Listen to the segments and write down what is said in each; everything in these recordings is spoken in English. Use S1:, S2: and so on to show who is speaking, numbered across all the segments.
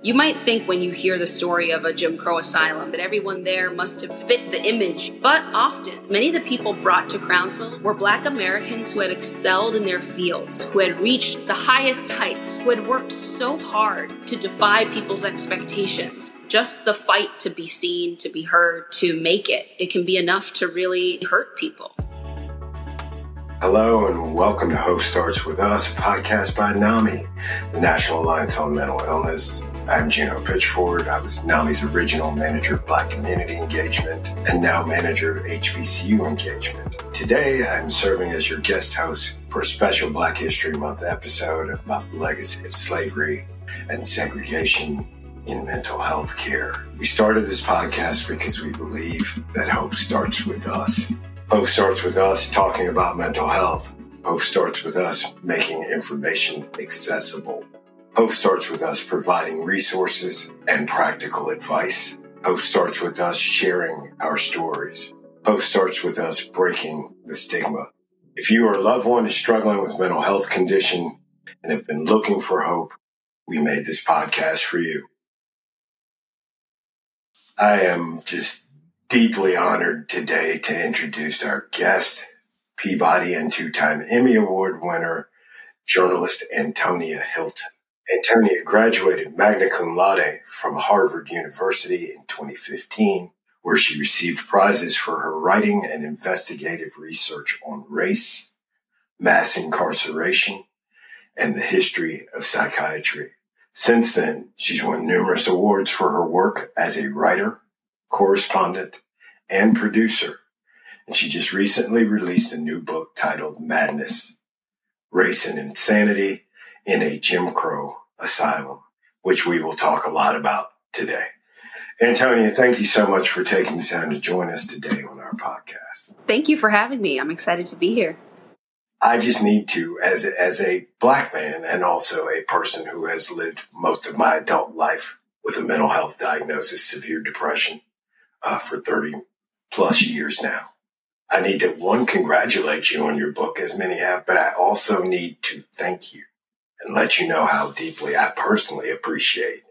S1: You might think when you hear the story of a Jim Crow asylum that everyone there must have fit the image, but often, many of the people brought to Crownsville were black Americans who had excelled in their fields, who had reached the highest heights, who had worked so hard to defy people's expectations. Just the fight to be seen, to be heard, to make it, it can be enough to really hurt people.
S2: Hello and welcome to Hope Starts With Us, podcast by NAMI, the National Alliance on Mental Illness. I'm Juno Pitchford. I was NAMI's original manager of Black Community Engagement and now manager of HBCU Engagement. Today, I'm serving as your guest host for a special Black History Month episode about the legacy of slavery and segregation in mental health care. We started this podcast because we believe that hope starts with us. Hope starts with us talking about mental health. Hope starts with us making information accessible. Hope starts with us providing resources and practical advice. Hope starts with us sharing our stories. Hope starts with us breaking the stigma. If you or a loved one is struggling with mental health condition and have been looking for hope, we made this podcast for you. I am just deeply honored today to introduce our guest, Peabody and two-time Emmy Award winner, journalist Antonia Hylton. Antonia graduated magna cum laude from Harvard University in 2015, where she received prizes for her writing and investigative research on race, mass incarceration, and the history of psychiatry. Since then, she's won numerous awards for her work as a writer, correspondent, and producer. And she just recently released a new book titled Madness, Race and Insanity in a Jim Crow Asylum, which we will talk a lot about today. Antonia, thank you so much for taking the time to join us today on our podcast.
S1: Thank you for having me. I'm excited to be here.
S2: I just need to, as a, as a black man and also a person who has lived most of my adult life with a mental health diagnosis, severe depression, uh, for 30 plus years now. I need to, one, congratulate you on your book, as many have, but I also need to thank you and let you know how deeply I personally appreciate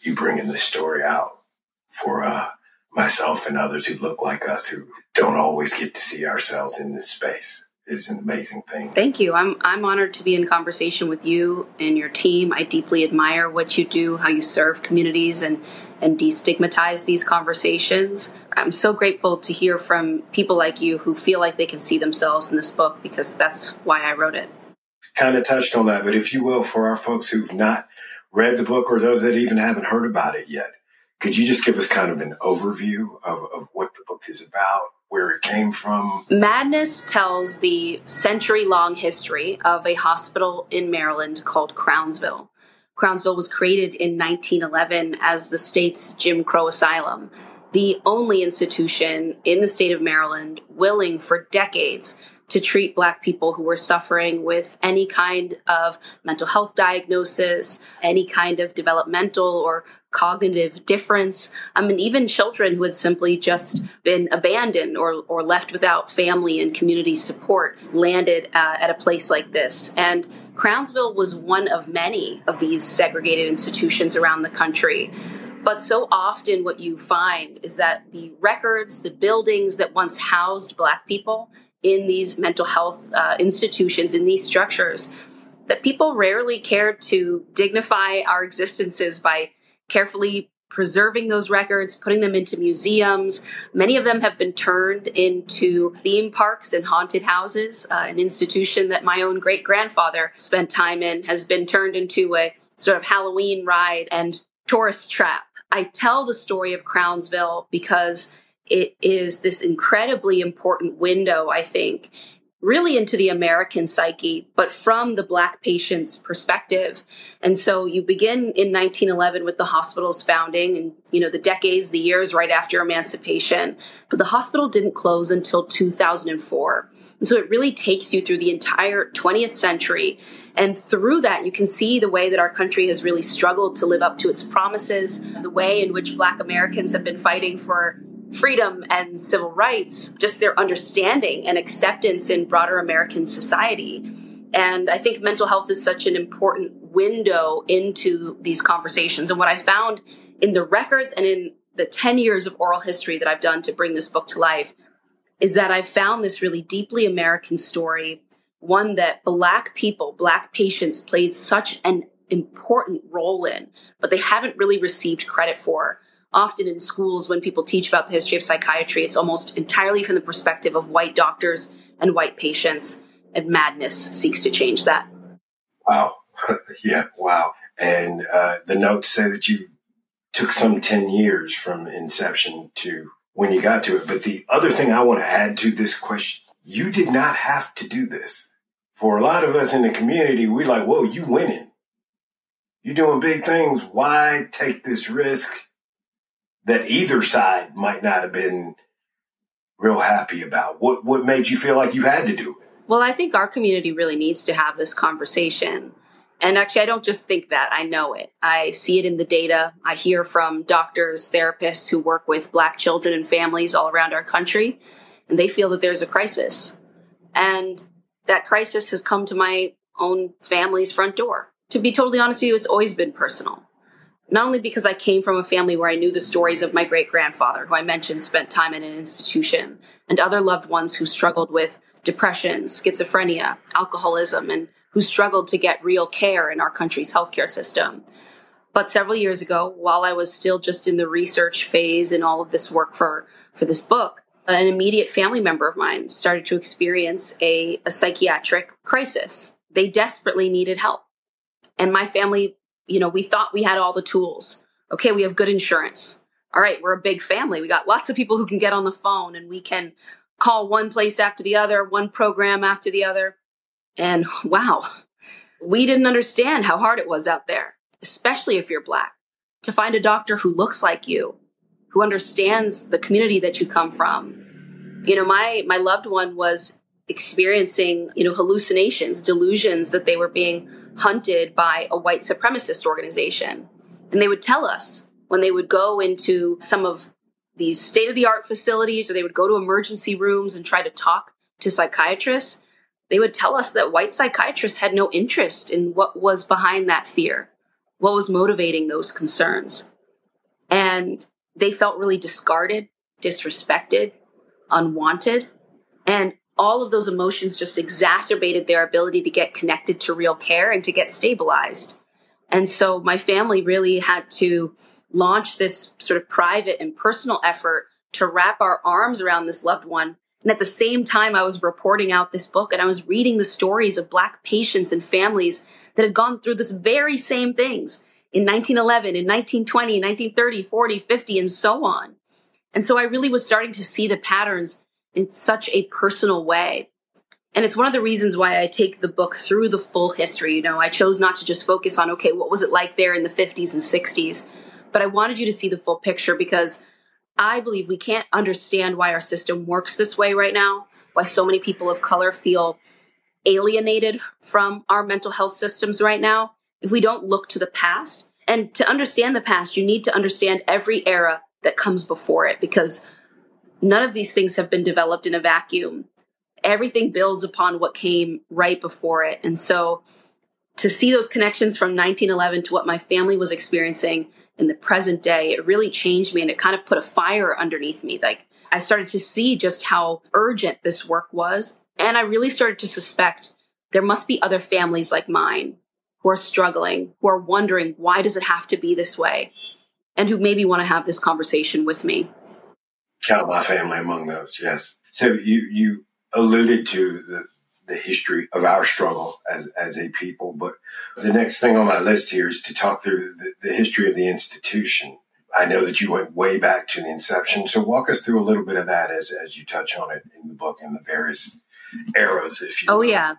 S2: you bringing this story out for uh, myself and others who look like us who don't always get to see ourselves in this space. It is an amazing thing.
S1: Thank you. I'm I'm honored to be in conversation with you and your team. I deeply admire what you do, how you serve communities and and destigmatize these conversations. I'm so grateful to hear from people like you who feel like they can see themselves in this book because that's why I wrote it.
S2: Kind of touched on that, but if you will, for our folks who've not read the book or those that even haven't heard about it yet, could you just give us kind of an overview of, of what the book is about, where it came from?
S1: Madness tells the century long history of a hospital in Maryland called Crownsville. Crownsville was created in 1911 as the state's Jim Crow asylum, the only institution in the state of Maryland willing for decades to treat Black people who were suffering with any kind of mental health diagnosis, any kind of developmental or cognitive difference. I mean, even children who had simply just been abandoned or, or left without family and community support landed uh, at a place like this. And Crownsville was one of many of these segregated institutions around the country. But so often, what you find is that the records, the buildings that once housed Black people in these mental health uh, institutions, in these structures, that people rarely cared to dignify our existences by carefully preserving those records, putting them into museums. Many of them have been turned into theme parks and haunted houses. Uh, an institution that my own great grandfather spent time in has been turned into a sort of Halloween ride and tourist trap. I tell the story of Crownsville because it is this incredibly important window, I think, really into the American psyche, but from the Black patient's perspective. And so you begin in 1911 with the hospital's founding and, you know, the decades, the years right after emancipation. But the hospital didn't close until 2004. And so it really takes you through the entire 20th century. And through that, you can see the way that our country has really struggled to live up to its promises, the way in which Black Americans have been fighting for freedom and civil rights, just their understanding and acceptance in broader American society. And I think mental health is such an important window into these conversations. And what I found in the records and in the 10 years of oral history that I've done to bring this book to life is that I've found this really deeply American story, one that Black people, Black patients played such an important role in, but they haven't really received credit for. Often in schools, when people teach about the history of psychiatry, it's almost entirely from the perspective of white doctors and white patients, and madness seeks to change that.
S2: Wow. yeah, wow. And uh, the notes say that you took some 10 years from inception to when you got to it. But the other thing I want to add to this question, you did not have to do this. For a lot of us in the community, we like, whoa, you winning. You're doing big things. Why take this risk that either side might not have been real happy about? What, what made you feel like you had to do it?
S1: Well, I think our community really needs to have this conversation. And actually, I don't just think that, I know it. I see it in the data. I hear from doctors, therapists who work with Black children and families all around our country, and they feel that there's a crisis. And that crisis has come to my own family's front door. To be totally honest with you, it's always been personal. Not only because I came from a family where I knew the stories of my great grandfather, who I mentioned spent time in an institution, and other loved ones who struggled with depression, schizophrenia, alcoholism, and who struggled to get real care in our country's healthcare system. But several years ago, while I was still just in the research phase and all of this work for, for this book, an immediate family member of mine started to experience a, a psychiatric crisis. They desperately needed help. And my family, you know, we thought we had all the tools. Okay, we have good insurance. All right, we're a big family. We got lots of people who can get on the phone and we can call one place after the other, one program after the other. And wow, we didn't understand how hard it was out there, especially if you're black, to find a doctor who looks like you, who understands the community that you come from. You know, my my loved one was experiencing, you know, hallucinations, delusions that they were being hunted by a white supremacist organization. And they would tell us when they would go into some of these state of the art facilities or they would go to emergency rooms and try to talk to psychiatrists they would tell us that white psychiatrists had no interest in what was behind that fear, what was motivating those concerns. And they felt really discarded, disrespected, unwanted. And all of those emotions just exacerbated their ability to get connected to real care and to get stabilized. And so my family really had to launch this sort of private and personal effort to wrap our arms around this loved one and at the same time, I was reporting out this book and I was reading the stories of Black patients and families that had gone through this very same things in 1911, in 1920, 1930, 40, 50, and so on. And so I really was starting to see the patterns in such a personal way. And it's one of the reasons why I take the book through the full history. You know, I chose not to just focus on, okay, what was it like there in the 50s and 60s? But I wanted you to see the full picture because I believe we can't understand why our system works this way right now, why so many people of color feel alienated from our mental health systems right now, if we don't look to the past. And to understand the past, you need to understand every era that comes before it because none of these things have been developed in a vacuum. Everything builds upon what came right before it. And so to see those connections from 1911 to what my family was experiencing in the present day, it really changed me and it kind of put a fire underneath me. Like I started to see just how urgent this work was. And I really started to suspect there must be other families like mine who are struggling, who are wondering, why does it have to be this way? And who maybe want to have this conversation with me.
S2: Count my family among those, yes. So you, you alluded to the, the history of our struggle as, as a people. But the next thing on my list here is to talk through the, the history of the institution. I know that you went way back to the inception. So walk us through a little bit of that as, as you touch on it in the book and the various eras, if you
S1: Oh, will. yeah.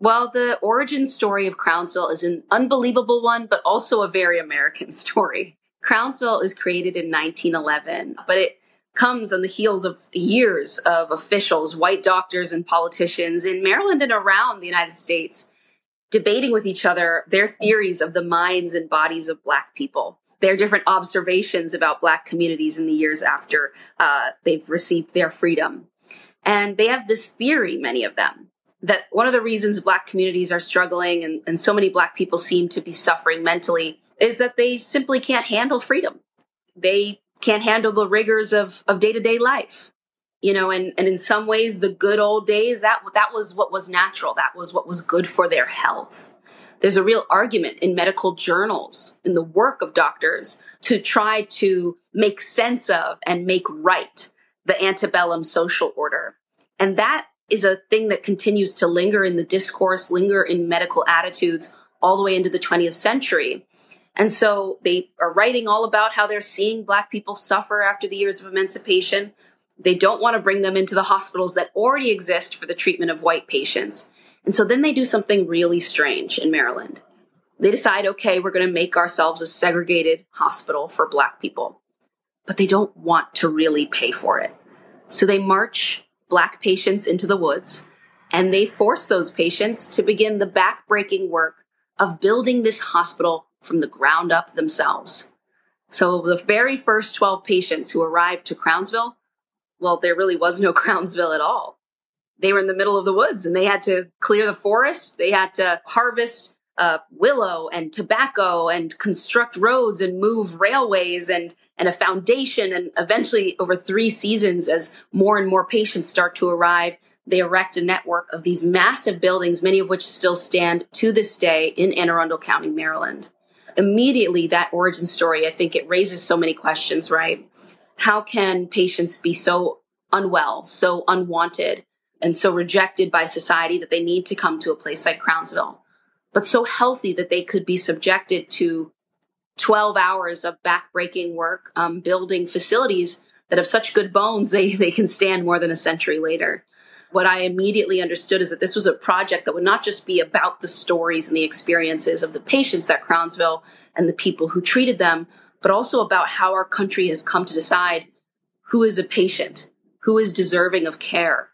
S1: Well, the origin story of Crownsville is an unbelievable one, but also a very American story. Crownsville is created in 1911, but it comes on the heels of years of officials, white doctors, and politicians in Maryland and around the United States debating with each other their theories of the minds and bodies of Black people, their different observations about Black communities in the years after uh, they've received their freedom. And they have this theory, many of them, that one of the reasons black communities are struggling and, and so many black people seem to be suffering mentally is that they simply can't handle freedom. They can't handle the rigors of, of day-to-day life. You know, and, and in some ways the good old days, that that was what was natural. That was what was good for their health. There's a real argument in medical journals, in the work of doctors, to try to make sense of and make right the antebellum social order. And that is a thing that continues to linger in the discourse, linger in medical attitudes all the way into the 20th century. And so they are writing all about how they're seeing Black people suffer after the years of emancipation. They don't want to bring them into the hospitals that already exist for the treatment of white patients. And so then they do something really strange in Maryland. They decide, okay, we're going to make ourselves a segregated hospital for Black people. But they don't want to really pay for it. So they march black patients into the woods, and they force those patients to begin the backbreaking work of building this hospital from the ground up themselves. So the very first 12 patients who arrived to Crownsville, well, there really was no Crownsville at all. They were in the middle of the woods and they had to clear the forest. They had to harvest uh, willow and tobacco and construct roads and move railways and and a foundation and eventually over three seasons as more and more patients start to arrive they erect a network of these massive buildings many of which still stand to this day in Anne Arundel County Maryland immediately that origin story i think it raises so many questions right? How can patients be so unwell so unwanted and so rejected by society that they need to come to a place like Crownsville but so healthy that they could be subjected to 12 hours of backbreaking work um, building facilities that have such good bones they, they can stand more than a century later what i immediately understood is that this was a project that would not just be about the stories and the experiences of the patients at crownsville and the people who treated them but also about how our country has come to decide who is a patient who is deserving of care.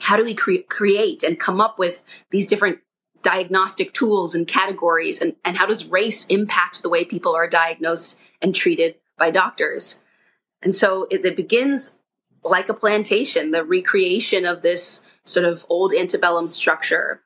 S1: How do we cre- create and come up with these different diagnostic tools and categories and, and how does race impact the way people are diagnosed and treated by doctors? And so it, it begins like a plantation the recreation of this sort of old antebellum structure.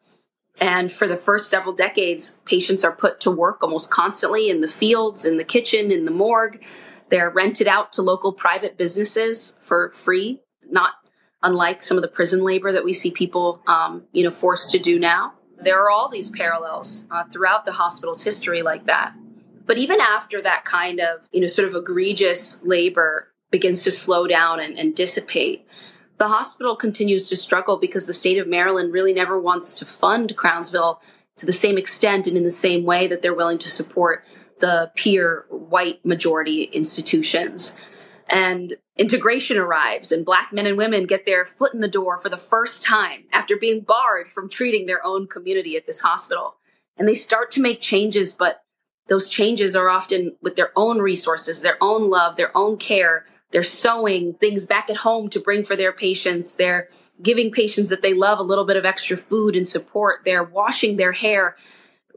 S1: And for the first several decades patients are put to work almost constantly in the fields in the kitchen in the morgue. They're rented out to local private businesses for free not unlike some of the prison labor that we see people um, you know forced to do now. There are all these parallels uh, throughout the hospital's history like that. But even after that kind of, you know, sort of egregious labor begins to slow down and, and dissipate, the hospital continues to struggle because the state of Maryland really never wants to fund Crownsville to the same extent and in the same way that they're willing to support the peer white majority institutions. And integration arrives and black men and women get their foot in the door for the first time after being barred from treating their own community at this hospital. And they start to make changes but those changes are often with their own resources their own love their own care they're sewing things back at home to bring for their patients they're giving patients that they love a little bit of extra food and support they're washing their hair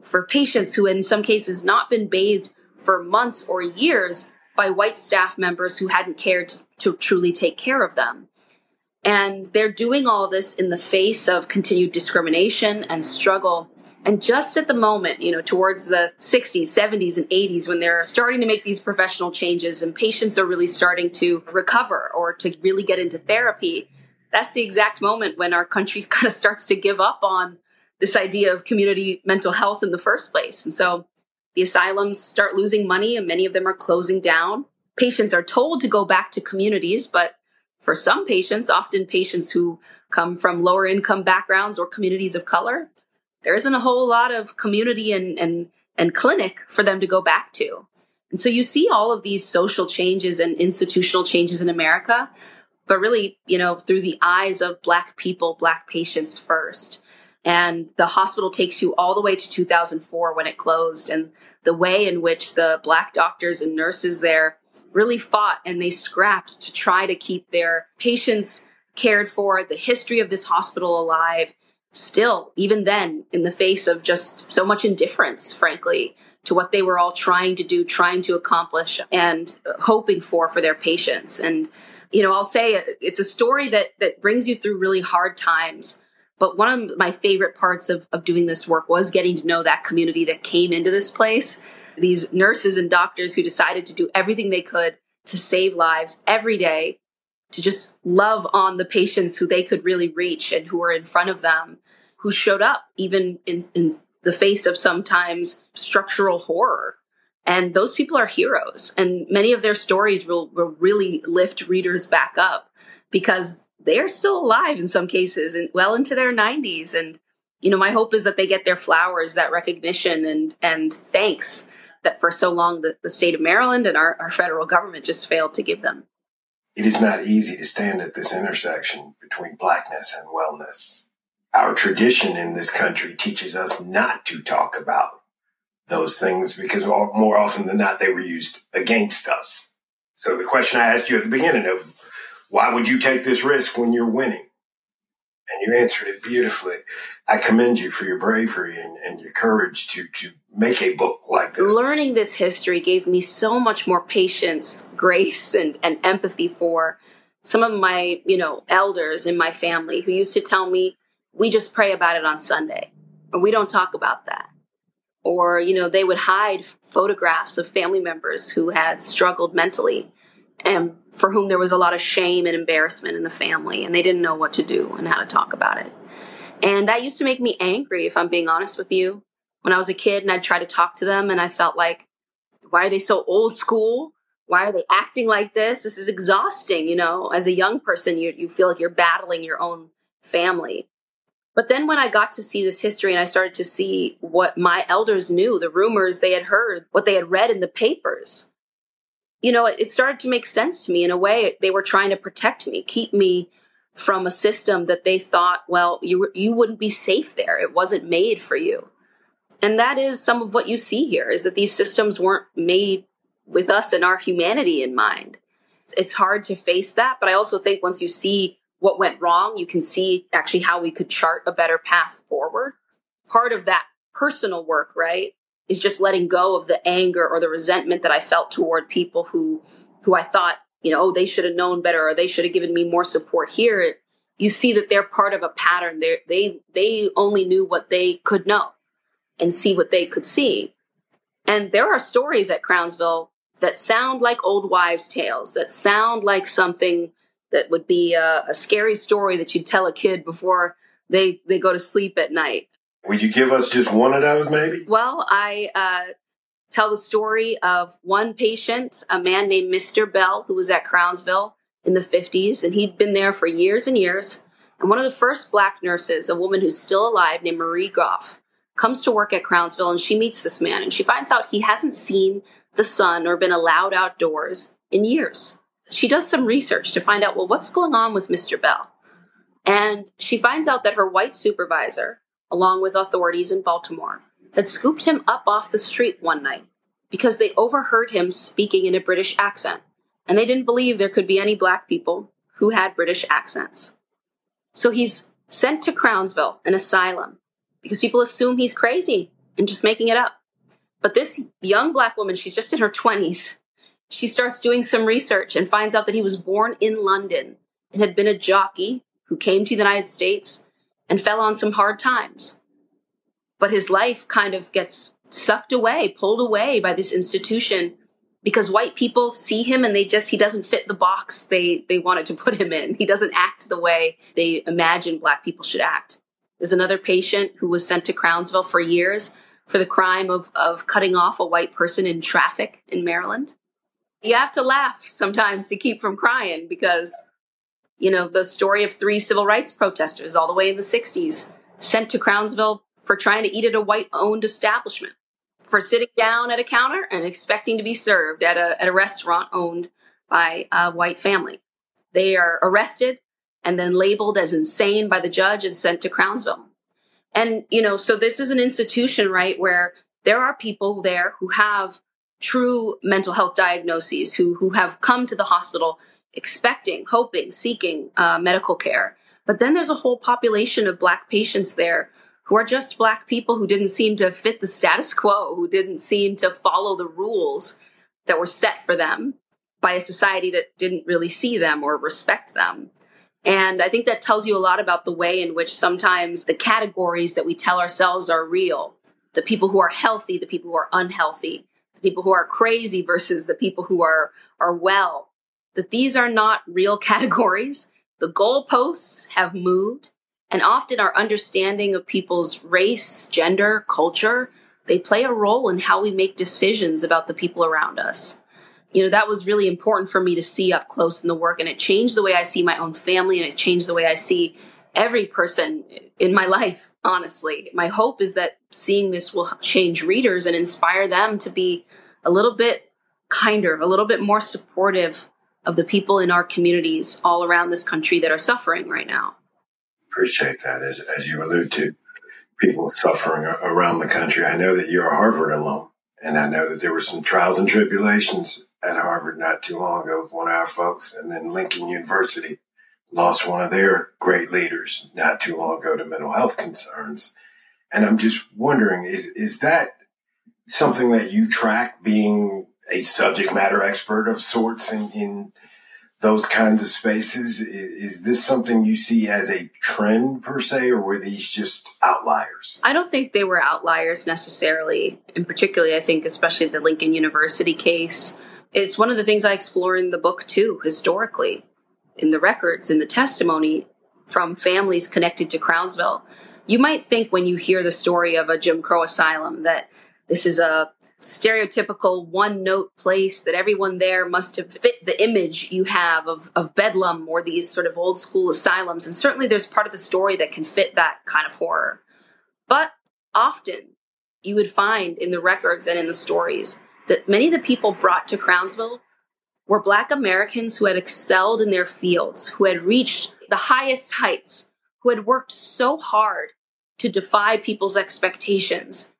S1: for patients who in some cases not been bathed for months or years by white staff members who hadn't cared to, truly take care of them. And they're doing all this in the face of continued discrimination and struggle. And just at the moment, you know, towards the 60s, 70s, and 80s, when they're starting to make these professional changes and patients are really starting to recover or to really get into therapy, that's the exact moment when our country kind of starts to give up on this idea of community mental health in the first place. And so the asylums start losing money and many of them are closing down. Patients are told to go back to communities, but for some patients, often patients who come from lower income backgrounds or communities of color, there isn't a whole lot of community and, and, and clinic for them to go back to. And so you see all of these social changes and institutional changes in America, but really, you know, through the eyes of Black people, Black patients first. And the hospital takes you all the way to 2004 when it closed, and the way in which the Black doctors and nurses there really fought and they scrapped to try to keep their patients cared for, the history of this hospital alive, still, even then, in the face of just so much indifference, frankly, to what they were all trying to do, trying to accomplish, and hoping for for their patients. And, you know, I'll say it's a story that that brings you through really hard times But one of my favorite parts of, of doing this work was getting to know that community that came into this place. These nurses and doctors who decided to do everything they could to save lives every day, to just love on the patients who they could really reach and who were in front of them, who showed up even in, in the face of sometimes structural horror. And those people are heroes. And many of their stories will, will really lift readers back up because they're still alive in some cases and well into their 90s and you know my hope is that they get their flowers that recognition and and thanks that for so long the, the state of maryland and our, our federal government just failed to give them
S2: it is not easy to stand at this intersection between blackness and wellness our tradition in this country teaches us not to talk about those things because more often than not they were used against us so the question i asked you at the beginning of why would you take this risk when you're winning? And you answered it beautifully. I commend you for your bravery and, and your courage to, to make a book like this.
S1: Learning this history gave me so much more patience, grace, and, and empathy for some of my, you know, elders in my family who used to tell me, we just pray about it on Sunday, or we don't talk about that. Or, you know, they would hide photographs of family members who had struggled mentally and for whom there was a lot of shame and embarrassment in the family, and they didn't know what to do and how to talk about it. And that used to make me angry, if I'm being honest with you. When I was a kid and I'd try to talk to them, and I felt like, why are they so old school? Why are they acting like this? This is exhausting, you know. As a young person, you, you feel like you're battling your own family. But then when I got to see this history and I started to see what my elders knew, the rumors they had heard, what they had read in the papers, you know, it started to make sense to me in a way. They were trying to protect me, keep me from a system that they thought, well, you you wouldn't be safe there. It wasn't made for you. And that is some of what you see here is that these systems weren't made with us and our humanity in mind. It's hard to face that, but I also think once you see what went wrong, you can see actually how we could chart a better path forward. Part of that personal work, right, is just letting go of the anger or the resentment that I felt toward people who who I thought, you know, oh, they should have known better or they should have given me more support here. You see that they're part of a pattern. They they they only knew what they could know and see what they could see. And there are stories at Crownsville that sound like old wives' tales, that sound like something that would be a, a scary story that you'd tell a kid before they they go to sleep at night.
S2: Would you give us just one of those, maybe?
S1: Well, I uh, tell the story of one patient, a man named Mr. Bell, who was at Crownsville in the 50s, and he'd been there for years and years. And one of the first black nurses, a woman who's still alive named Marie Goff, comes to work at Crownsville and she meets this man and she finds out he hasn't seen the sun or been allowed outdoors in years. She does some research to find out, well, what's going on with Mr. Bell? And she finds out that her white supervisor along with authorities in Baltimore, had scooped him up off the street one night because they overheard him speaking in a British accent, and they didn't believe there could be any black people who had British accents. So he's sent to Crownsville, an asylum, because people assume he's crazy and just making it up. But this young black woman, she's just in her 20s, she starts doing some research and finds out that he was born in London and had been a jockey who came to the United States and fell on some hard times. But his life kind of gets sucked away, pulled away by this institution because white people see him and they just he doesn't fit the box they they wanted to put him in. He doesn't act the way they imagine black people should act. There's another patient who was sent to Crownsville for years for the crime of of cutting off a white person in traffic in Maryland. You have to laugh sometimes to keep from crying because you know, the story of three civil rights protesters all the way in the 60s sent to Crownsville for trying to eat at a white owned establishment, for sitting down at a counter and expecting to be served at a, at a restaurant owned by a white family. They are arrested and then labeled as insane by the judge and sent to Crownsville. And, you know, so this is an institution, right, where there are people there who have true mental health diagnoses, who, who have come to the hospital expecting, hoping, seeking uh, medical care. But then there's a whole population of Black patients there who are just Black people who didn't seem to fit the status quo, who didn't seem to follow the rules that were set for them by a society that didn't really see them or respect them. And I think that tells you a lot about the way in which sometimes the categories that we tell ourselves are real the people who are healthy, the people who are unhealthy, people who are crazy versus the people who are, are well, that these are not real categories. The goalposts have moved, and often our understanding of people's race, gender, culture, they play a role in how we make decisions about the people around us. You know, that was really important for me to see up close in the work, and it changed the way I see my own family, and it changed the way I see every person in my life, honestly. My hope is that seeing this will change readers and inspire them to be a little bit kinder, a little bit more supportive of the people in our communities all around this country that are suffering right now.
S2: Appreciate that. As, as you allude to, people suffering around the country. I know that you're a Harvard alum, and I know that there were some trials and tribulations at Harvard not too long ago with one of our folks, and then Lincoln University lost one of their great leaders not too long ago to mental health concerns. And I'm just wondering, is is that something that you track being a subject matter expert of sorts in, in those kinds of spaces? Is this something you see as a trend per se, or were these just outliers?
S1: I don't think they were outliers necessarily. And particularly, I think, especially the Lincoln University case, it's one of the things I explore in the book too, historically, in the records, in the testimony from families connected to Crownsville. You might think when you hear the story of a Jim Crow asylum that this is a stereotypical one note place that everyone there must have fit the image you have of, of Bedlam or these sort of old school asylums. And certainly there's part of the story that can fit that kind of horror. But often you would find in the records and in the stories that many of the people brought to Crownsville were Black Americans who had excelled in their fields, who had reached the highest heights, who had worked so hard to defy people's expectations.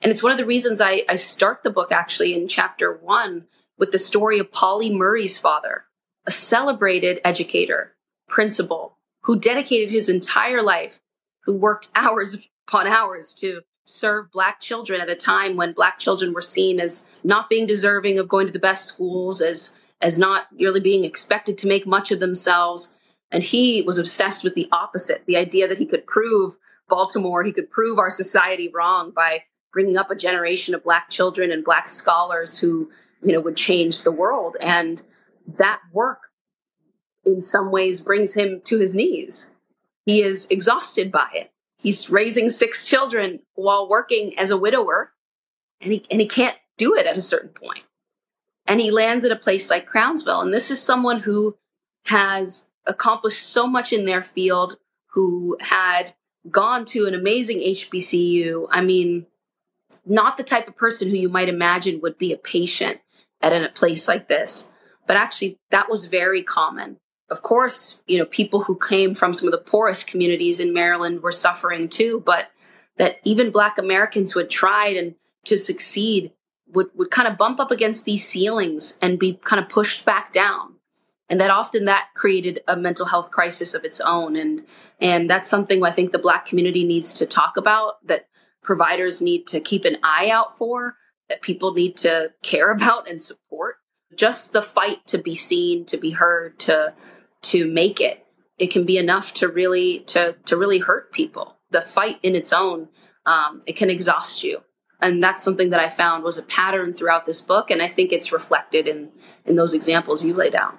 S1: And it's one of the reasons I, I start the book actually in chapter one with the story of Pauli Murray's father, a celebrated educator, principal, who dedicated his entire life, who worked hours upon hours to serve black children at a time when black children were seen as not being deserving of going to the best schools, as as not really being expected to make much of themselves. And he was obsessed with the opposite, the idea that he could prove Baltimore, he could prove our society wrong by bringing up a generation of black children and black scholars who you know would change the world. And that work in some ways brings him to his knees. He is exhausted by it. He's raising six children while working as a widower and he and he can't do it at a certain point and he lands at a place like crownsville and this is someone who has accomplished so much in their field who had gone to an amazing hbcu i mean not the type of person who you might imagine would be a patient at a place like this. But actually, that was very common. Of course, you know, people who came from some of the poorest communities in Maryland were suffering too, but that even Black Americans who had tried and to succeed would, would kind of bump up against these ceilings and be kind of pushed back down. And that often that created a mental health crisis of its own. And, and that's something I think the Black community needs to talk about that providers need to keep an eye out for, that people need to care about and support. Just the fight to be seen, to be heard, to to make it. It can be enough to really to to really hurt people. The fight in its own, um, it can exhaust you, and that's something that I found was a pattern throughout this book, and I think it's reflected in in those examples you laid out.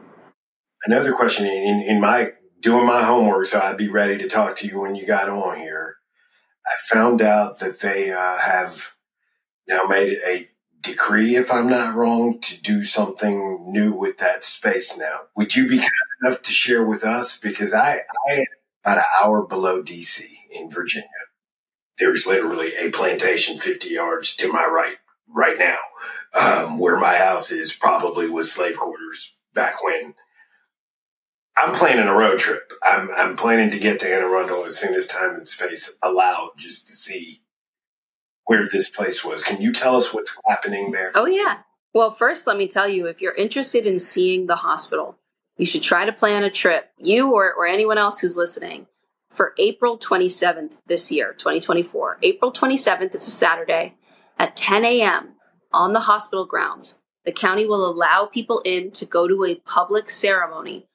S2: Another question in, in my doing my homework, so I'd be ready to talk to you when you got on here. I found out that they uh, have now made a decree, if I'm not wrong, to do something new with that space now. Would you be kind enough to share with us? Because I, I am about an hour below DC in Virginia. There's literally a plantation 50 yards to my right, right now, um, where my house is probably was slave quarters back when I'm planning a road trip. I'm, I'm planning to get to Anne Arundel as soon as time and space allow, just to see where this place was. Can you tell us what's happening there?
S1: Oh, yeah. Well, first, let me tell you if you're interested in seeing the hospital, you should try to plan a trip, you or, or anyone else who's listening, for April 27th this year, 2024. April 27th, it's a Saturday, at 10 a.m. on the hospital grounds. The county will allow people in to go to a public ceremony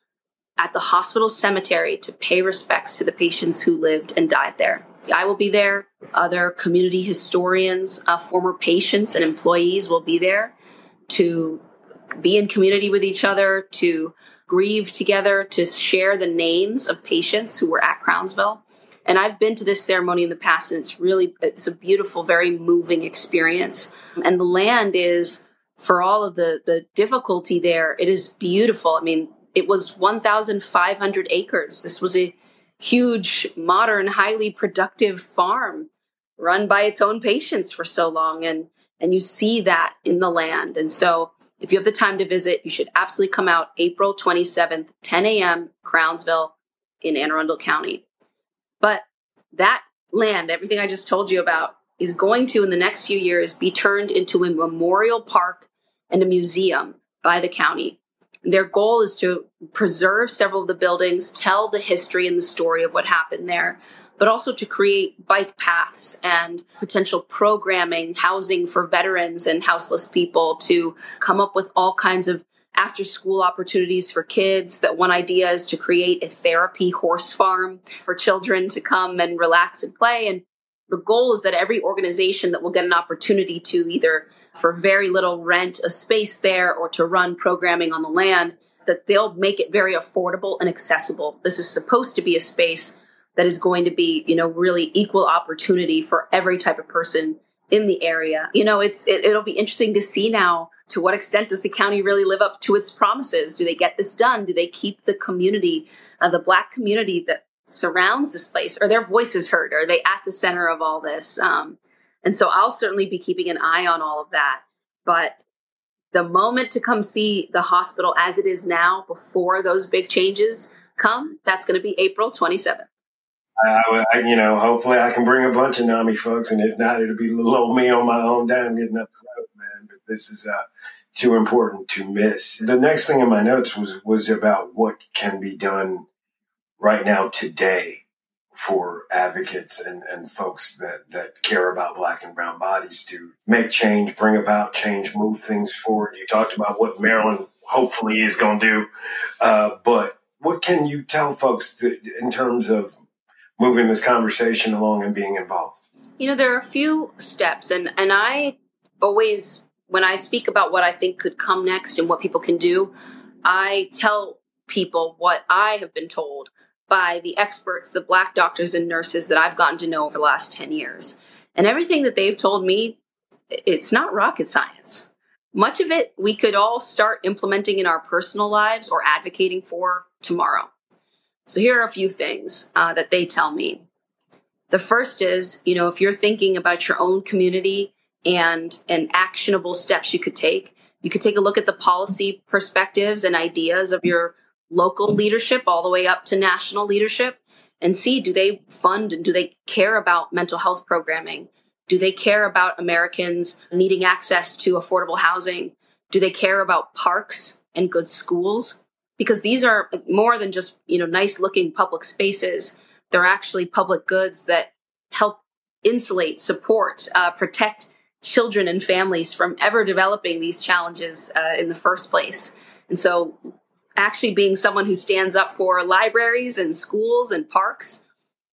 S1: at the hospital cemetery to pay respects to the patients who lived and died there. I will be there. Other community historians, uh, former patients, and employees will be there to be in community with each other, to grieve together, to share the names of patients who were at Crownsville. And I've been to this ceremony in the past, and it's really it's a beautiful, very moving experience. And the land is, for all of the the difficulty there, it is beautiful. I mean, it was 1,500 acres. This was a huge, modern, highly productive farm run by its own patients for so long. And, and you see that in the land. And so if you have the time to visit, you should absolutely come out April 27th, 10 a.m., Crownsville in Anne Arundel County. But that land, everything I just told you about, is going to, in the next few years, be turned into a memorial park and a museum by the county. Their goal is to preserve several of the buildings, tell the history and the story of what happened there, but also to create bike paths and potential programming, housing for veterans and houseless people, to come up with all kinds of after school opportunities for kids. That one idea is to create a therapy horse farm for children to come and relax and play. And the goal is that every organization that will get an opportunity to either for very little rent a space there or to run programming on the land, that they'll make it very affordable and accessible. This is supposed to be a space that is going to be, you know, really equal opportunity for every type of person in the area. You know, it's it, it'll be interesting to see now to what extent does the county really live up to its promises? Do they get this done? Do they keep the community, uh, the black community that surrounds this place? Are their voices heard? Are they at the center of all this? Um, and so I'll certainly be keeping an eye on all of that. But the moment to come see the hospital as it is now before those big changes come, that's going to be April 27th.
S2: I, I, you know, hopefully I can bring a bunch of NAMI folks, and if not, it'll be little me on my own dime getting up the road, man. But this is uh, too important to miss. The next thing in my notes was was about what can be done right now today for advocates and, and folks that, that care about black and brown bodies to make change, bring about change, move things forward. You talked about what Maryland hopefully is going to do. Uh, but what can you tell folks that, in terms of moving this conversation along and being involved?
S1: You know, there are a few steps, and, and I always, when I speak about what I think could come next and what people can do, I tell people what I have been told by the experts, the black doctors and nurses that I've gotten to know over the last 10 years. And everything that they've told me, it's not rocket science. Much of it we could all start implementing in our personal lives or advocating for tomorrow. So here are a few things uh, that they tell me. The first is, you know, if you're thinking about your own community and and actionable steps you could take, you could take a look at the policy perspectives and ideas of your local leadership all the way up to national leadership and see do they fund and do they care about mental health programming? Do they care about Americans needing access to affordable housing? Do they care about parks and good schools? Because these are more than just, you know, nice looking public spaces. They're actually public goods that help insulate, support, uh, protect children and families from ever developing these challenges uh, in the first place. And so actually being someone who stands up for libraries and schools and parks,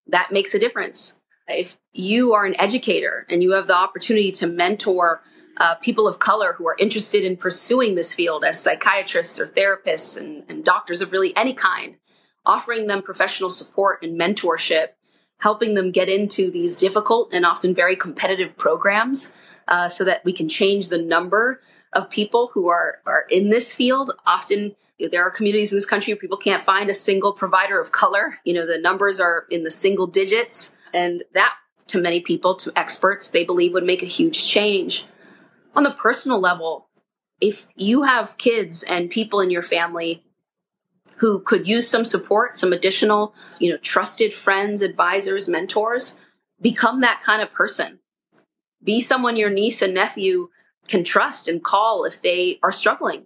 S1: that makes a difference. If you are an educator and you have the opportunity to mentor uh, people of color who are interested in pursuing this field as psychiatrists or therapists and, and doctors of really any kind, offering them professional support and mentorship, helping them get into these difficult and often very competitive programs uh, so that we can change the number of people who are, are in this field. Often there are communities in this country where people can't find a single provider of color. You know, the numbers are in the single digits. And that, to many people, to experts, they believe would make a huge change. On the personal level, if you have kids and people in your family who could use some support, some additional, you know, trusted friends, advisors, mentors, become that kind of person. Be someone your niece and nephew can trust and call if they are struggling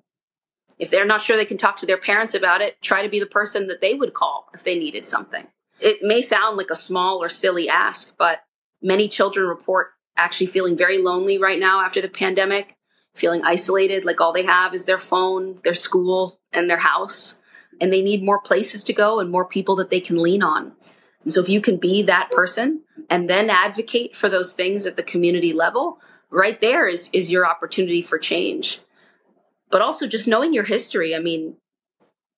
S1: if they're not sure they can talk to their parents about it, try to be the person that they would call if they needed something. It may sound like a small or silly ask, but many children report actually feeling very lonely right now after the pandemic, feeling isolated, like all they have is their phone, their school, and their house. and they need more places to go and more people that they can lean on. And so if you can be that person and then advocate for those things at the community level, right there is is your opportunity for change. But also just knowing your history. I mean,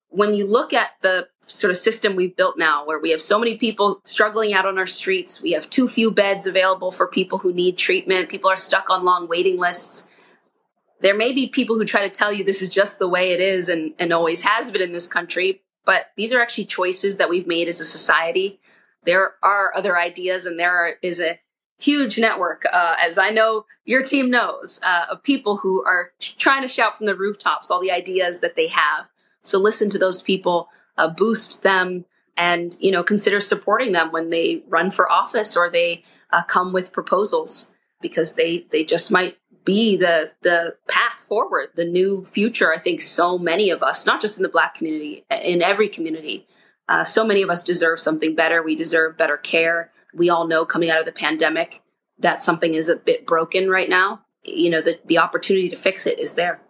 S1: when you look at the sort of system we've built now where we have so many people struggling out on our streets, we have too few beds available for people who need treatment, people are stuck on long waiting lists. There may be people who try to tell you this is just the way it is and, and always has been in this country, but these are actually choices that we've made as a society. There are other ideas, and there are, is a huge network, uh, as I know your team knows, uh, of people who are trying to shout from the rooftops all the ideas that they have. So listen to those people, uh, boost them, and you know consider supporting them when they run for office or they uh, come with proposals because they they just might be the the path forward, the new future. I think so many of us, not just in the Black community, in every community, uh, so many of us deserve something better. We deserve better care. We all know coming out of the pandemic that something is a bit broken right now. You know, the the opportunity to fix it is there.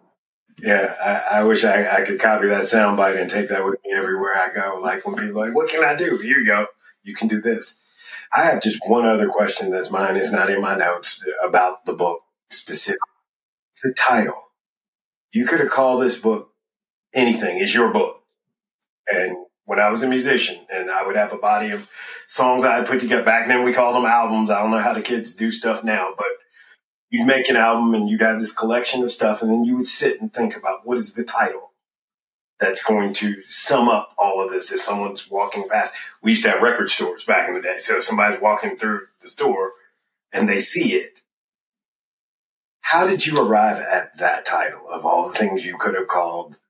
S2: Yeah, I, I wish I, I, could copy that soundbite and take that with me everywhere I go. Like when people are like, "What can I do?" Here you go. You can do this. I have just one other question that's mine. is not in my notes about the book specific. The title. You could have called this book anything. It's your book. And when I was a musician and I would have a body of songs I had put together. Back then we called them albums. I don't know how the kids do stuff now, but you'd make an album and you'd have this collection of stuff and then you would sit and think about what is the title that's going to sum up all of this if someone's walking past. We used to have record stores back in the day. So if somebody's walking through the store and they see it, how did you arrive at that title of all the things you could have called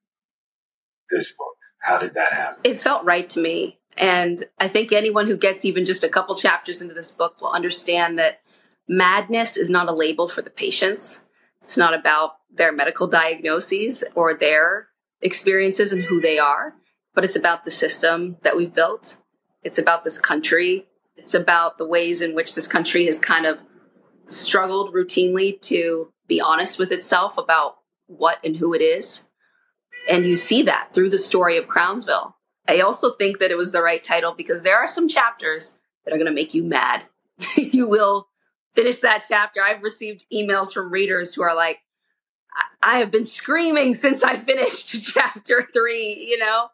S2: this book? How did that happen?
S1: It felt right to me. And I think anyone who gets even just a couple chapters into this book will understand that madness is not a label for the patients. It's not about their medical diagnoses or their experiences and who they are, but it's about the system that we've built. It's about this country. It's about the ways in which this country has kind of struggled routinely to be honest with itself about what and who it is. And you see that through the story of Crownsville. I also think that it was the right title because there are some chapters that are going to make you mad. you will finish that chapter. I've received emails from readers who are like, I have been screaming since I finished chapter three, you know?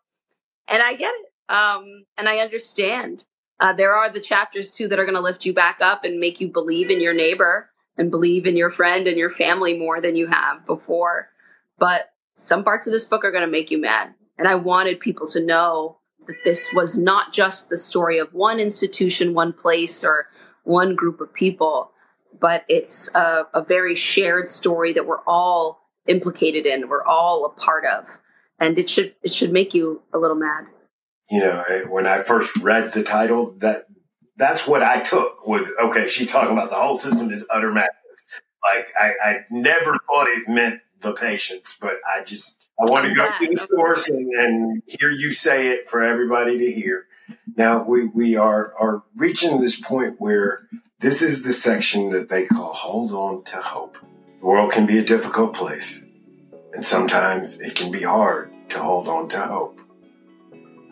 S1: And I get it. Um, and I understand. Uh, there are the chapters too that are going to lift you back up and make you believe in your neighbor and believe in your friend and your family more than you have before. But some parts of this book are going to make you mad. And I wanted people to know that this was not just the story of one institution, one place, or one group of people, but it's a, a very shared story that we're all implicated in, we're all a part of. And it should it should make you a little mad
S2: you know, when I first read the title, that that's what I took was okay. She's talking about the whole system is utter madness. Like I, I never thought it meant the patients, but I just I want to go through the source and, and hear you say it for everybody to hear. Now we we are are reaching this point where this is the section that they call hold on to hope. The world can be a difficult place, and sometimes it can be hard to hold on to hope.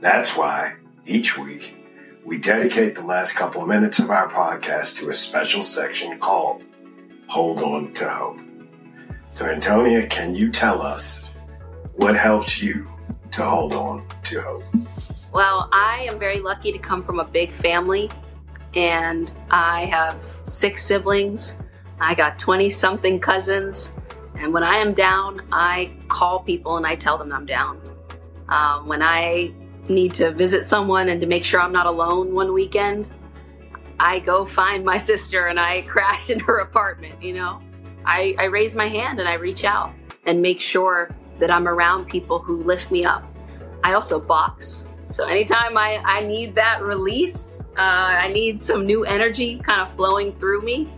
S2: That's why each week we dedicate the last couple minutes of our podcast to a special section called Hold On to Hope. So, Antonia, can you tell us what helps you to hold on to hope?
S1: Well, I am very lucky to come from a big family, and I have six siblings. I got 20 something cousins. And when I am down, I call people and I tell them I'm down. Um, when I need to visit someone and to make sure I'm not alone one weekend, I go find my sister and I crash in her apartment, you know? I, I raise my hand and I reach out and make sure that I'm around people who lift me up. I also box. So anytime I, I need that release, uh, I need some new energy kind of flowing through me.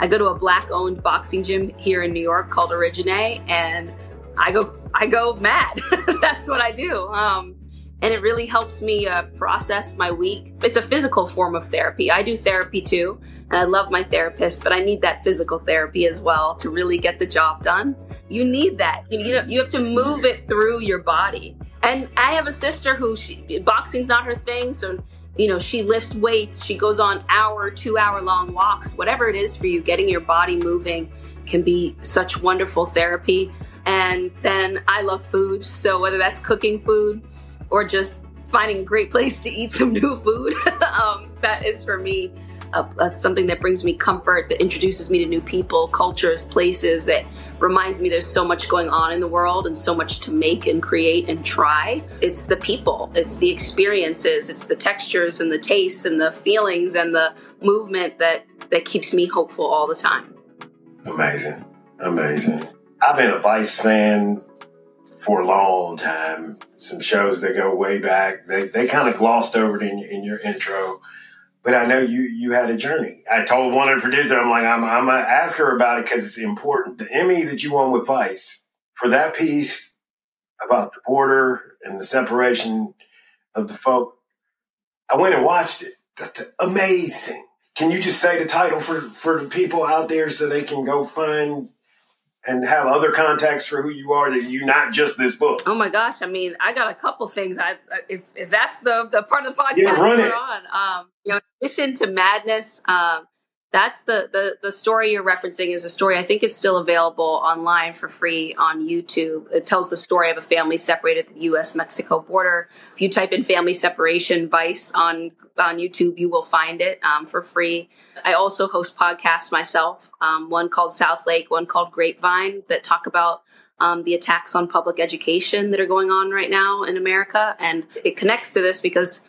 S1: I go to a black owned boxing gym here in New York called Origine and I go I go mad. That's what I do. Um, and it really helps me uh, process my week. It's a physical form of therapy. I do therapy too, and I love my therapist, but I need that physical therapy as well to really get the job done. You need that. You, you have to move it through your body. And I have a sister who she, boxing's not her thing, so you know she lifts weights. She goes on hour, two hour long walks. Whatever it is for you, getting your body moving can be such wonderful therapy. And then I love food, so whether that's cooking food or just finding a great place to eat some new food, um, that is for me uh, something that brings me comfort, that introduces me to new people, cultures, places, that reminds me there's so much going on in the world and so much to make and create and try. It's the people, it's the experiences, it's the textures and the tastes and the feelings and the movement that that keeps me hopeful all the time.
S2: Amazing. Amazing. I've been a Vice fan for a long time. Some shows that go way back. They they kind of glossed over it in, in your intro but I know you you had a journey. I told one of the producers, I'm like, I'm, I'm gonna ask her about it because it's important. The Emmy that you won with Vice for that piece about the border and the separation of the folk, I went and watched it. That's amazing. Can you just say the title for for the people out there so they can go find and have other contacts for who you are that you not just this book.
S1: Oh my gosh! I mean, I got a couple things. I if if that's the the part of the podcast
S2: yeah, run it.
S1: on, um, you know, in addition to madness, um, that's the, the the story you're referencing is a story i think it's still available online for free on youtube. It tells the story of a family separated at the us mexico border. If you type in family separation vice on on youtube you will find it um, for free. I also host podcasts myself um, one called Southlake one called grapevine that talk about um, the attacks on public education that are going on right now in america. And it connects to this because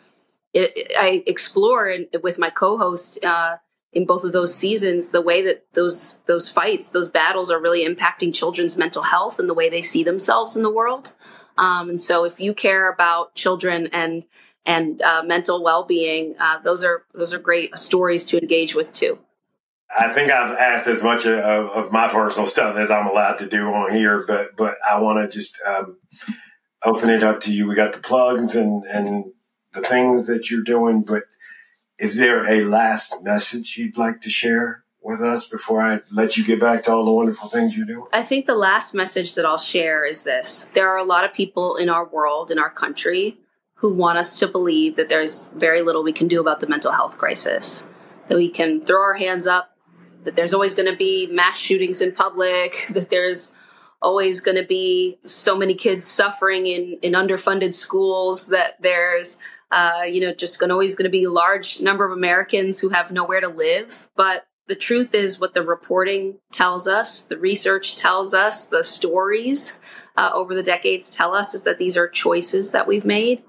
S1: it, I explore with my co-host uh, in both of those seasons the way that those those fights those battles are really impacting children's mental health and the way they see themselves in the world um, and so if you care about children and and uh, mental well-being uh, those are those are great stories to engage with too
S2: I think I've asked as much of, of my personal stuff as I'm allowed to do on here, but but I want to just um, open it up to you. We got the plugs and and the things that you're doing, but is there a last message you'd like to share with us before I let you get back to all the wonderful things you do?
S1: I think the last message that I'll share is this there are a lot of people in our world, in our country, who want us to believe that there's very little we can do about the mental health crisis, that we can throw our hands up, that there's always going to be mass shootings in public, that there's always going to be so many kids suffering in, in underfunded schools, that there's uh, you know, just going always going to be a large number of Americans who have nowhere to live. But the truth is, what the reporting tells us, the research tells us, the stories uh, over the decades tell us is that these are choices that we've made.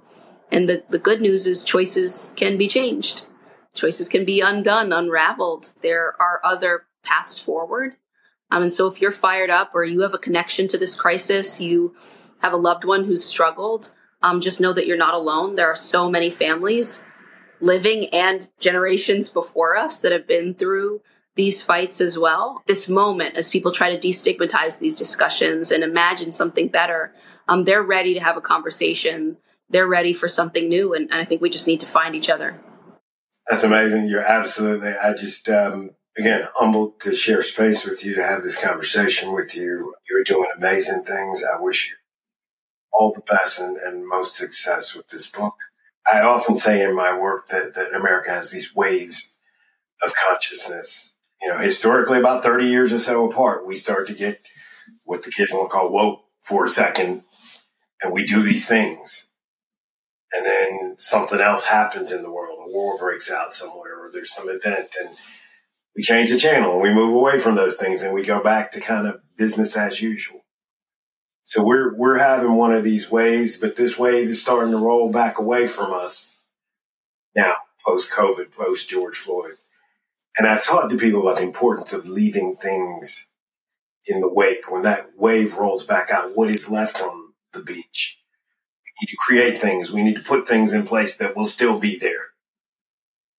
S1: And the, the good news is choices can be changed. Choices can be undone, unraveled. There are other paths forward. Um, and so if you're fired up or you have a connection to this crisis, you have a loved one who's struggled, um, just know that you're not alone. There are so many families living and generations before us that have been through these fights as well. This moment, as people try to destigmatize these discussions and imagine something better, um, they're ready to have a conversation. They're ready for something new. And, and, I think we just need to find each other.
S2: That's amazing. You're absolutely, I just, um, again, humbled to share space with you, to have this conversation with you. You're doing amazing things. I wish you all the best and, and most success with this book. I often say in my work that, that America has these waves of consciousness. You know, historically, about 30 years or so apart, we start to get what the kids to call woke for a second, and we do these things. And then something else happens in the world. A war breaks out somewhere, or there's some event, and we change the channel and we move away from those things and we go back to kind of business as usual. So we're we're having one of these waves, but this wave is starting to roll back away from us now, post COVID, post George Floyd. And I've talked to people about the importance of leaving things in the wake. When that wave rolls back out, what is left on the beach? We need to create things. We need to put things in place that will still be there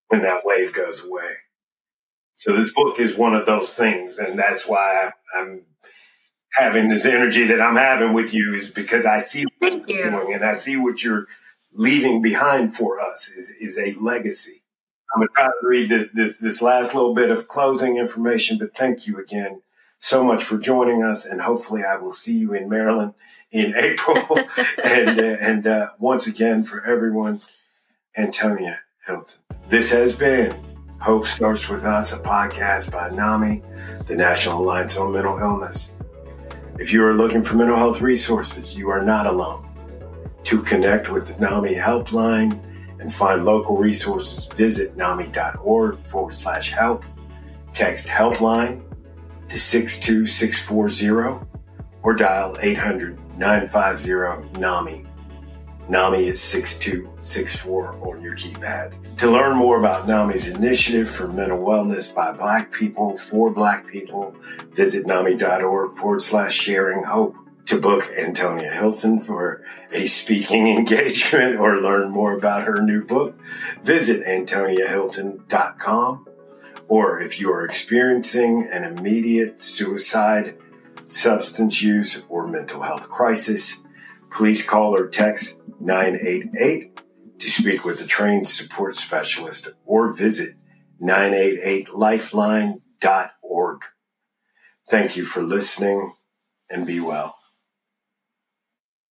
S2: when that wave goes away. So this book is one of those things. And that's why I'm having this energy that I'm having with you is because I see what
S1: Thank you're
S2: you. doing and I see what you're leaving behind for us is, is a legacy. I'm going to try to read this, this, this last little bit of closing information, but thank you again so much for joining us, and hopefully, I will see you in Maryland in April. and uh, and uh, once again, for everyone, Antonia Hylton. This has been Hope Starts With Us, a podcast by NAMI, the National Alliance on Mental Illness. If you are looking for mental health resources, you are not alone. To connect with the NAMI helpline and find local resources, visit nami.org forward slash help. Text helpline to 62640 or dial 800 950 NAMI. NAMI is 6264 on your keypad. To learn more about NAMI's initiative for mental wellness by Black people for Black people, visit NAMI.org forward slash sharing hope. To book Antonia Hylton for a speaking engagement or learn more about her new book, visit AntoniaHylton.com. Or if you are experiencing an immediate suicide, substance use, or mental health crisis, please call or text 988 to speak with a trained support specialist or visit 988lifeline.org. Thank you for listening and be well.